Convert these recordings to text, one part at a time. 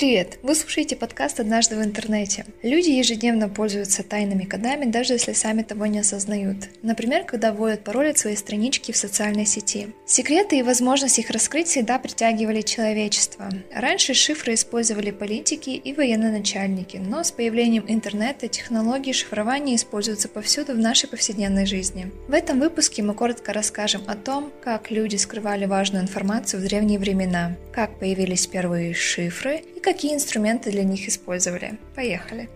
Привет! Вы слушаете подкаст «Однажды в интернете». Люди ежедневно пользуются тайными кодами, даже если сами того не осознают. Например, когда вводят пароль от своей странички в социальной сети. Секреты и возможность их раскрыть всегда притягивали человечество. Раньше шифры использовали политики и военноначальники, но с появлением интернета технологии шифрования используются повсюду в нашей повседневной жизни. В этом выпуске мы коротко расскажем о том, как люди скрывали важную информацию в древние времена, как появились первые шифры и какие инструменты для них использовали. Поехали!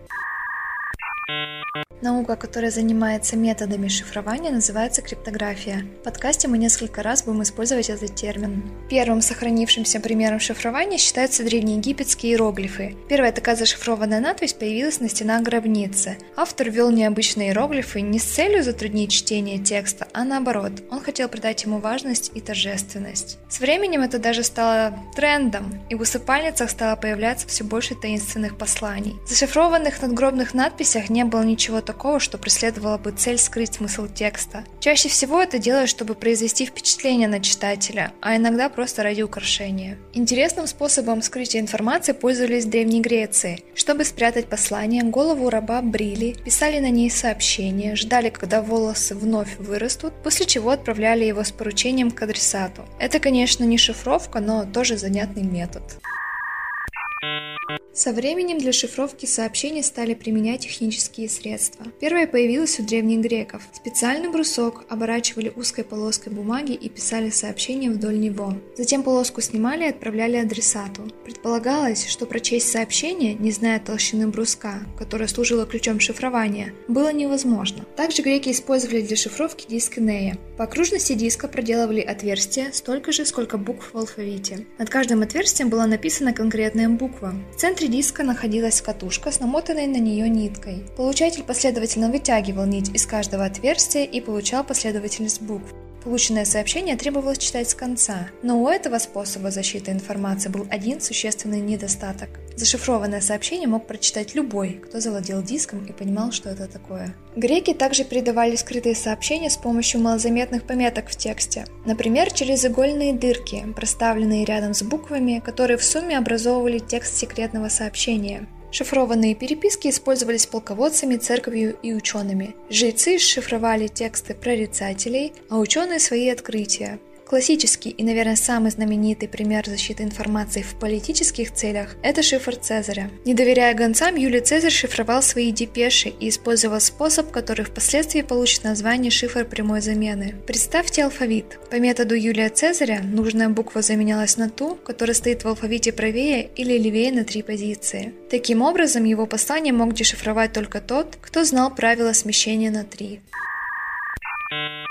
Наука, которая занимается методами шифрования, называется криптография. В подкасте мы несколько раз будем использовать этот термин. Первым сохранившимся примером шифрования считаются древнеегипетские иероглифы. Первая такая зашифрованная надпись появилась на стенах гробницы. Автор ввел необычные иероглифы не с целью затруднить чтение текста, а наоборот, он хотел придать ему важность и торжественность. С временем это даже стало трендом, и в усыпальницах стало появляться все больше таинственных посланий. В зашифрованных надгробных надписях не было ничего такого, что преследовало бы цель скрыть смысл текста. Чаще всего это делают, чтобы произвести впечатление на читателя, а иногда просто ради украшения. Интересным способом скрытия информации пользовались в Древней Греции. Чтобы спрятать послание, голову раба брили, писали на ней сообщения, ждали, когда волосы вновь вырастут, после чего отправляли его с поручением к адресату. Это, конечно, не шифровка, но тоже занятный метод. Со временем для шифровки сообщений стали применять технические средства. Первое появилось у древних греков. Специальный брусок оборачивали узкой полоской бумаги и писали сообщение вдоль него. Затем полоску снимали и отправляли адресату. Предполагалось, что прочесть сообщение, не зная толщины бруска, которая служила ключом шифрования, было невозможно. Также греки использовали для шифровки диск Энея. По окружности диска проделывали отверстия столько же, сколько букв в алфавите. Над каждым отверстием была написана конкретная буква. В центре центре диска находилась катушка с намотанной на нее ниткой. Получатель последовательно вытягивал нить из каждого отверстия и получал последовательность букв. Полученное сообщение требовалось читать с конца, но у этого способа защиты информации был один существенный недостаток. Зашифрованное сообщение мог прочитать любой, кто завладел диском и понимал, что это такое. Греки также передавали скрытые сообщения с помощью малозаметных пометок в тексте, например, через игольные дырки, проставленные рядом с буквами, которые в сумме образовывали текст секретного сообщения. Шифрованные переписки использовались полководцами, церковью и учеными. Жрецы шифровали тексты прорицателей, а ученые свои открытия. Классический и, наверное, самый знаменитый пример защиты информации в политических целях – это шифр Цезаря. Не доверяя гонцам, Юлий Цезарь шифровал свои депеши и использовал способ, который впоследствии получит название шифр прямой замены. Представьте алфавит. По методу Юлия Цезаря нужная буква заменялась на ту, которая стоит в алфавите правее или левее на три позиции. Таким образом, его послание мог дешифровать только тот, кто знал правила смещения на три.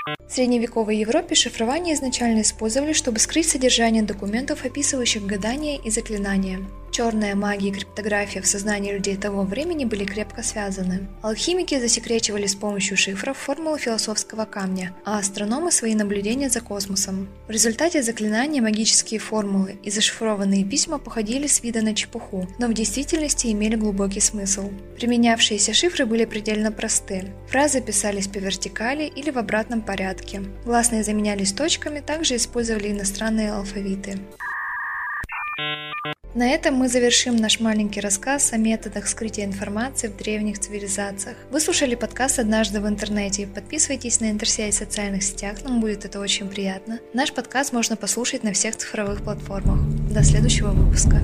В средневековой Европе шифрование изначально использовали, чтобы скрыть содержание документов, описывающих гадания и заклинания. Черная магия и криптография в сознании людей того времени были крепко связаны. Алхимики засекречивали с помощью шифров формулы философского камня, а астрономы свои наблюдения за космосом. В результате заклинания, магические формулы и зашифрованные письма походили с вида на чепуху, но в действительности имели глубокий смысл. Применявшиеся шифры были предельно просты. Фразы писались по вертикали или в обратном порядке. Гласные заменялись точками, также использовали иностранные алфавиты. На этом мы завершим наш маленький рассказ о методах скрытия информации в древних цивилизациях. Вы слушали подкаст «Однажды в интернете». Подписывайтесь на интерсеть в социальных сетях, нам будет это очень приятно. Наш подкаст можно послушать на всех цифровых платформах. До следующего выпуска.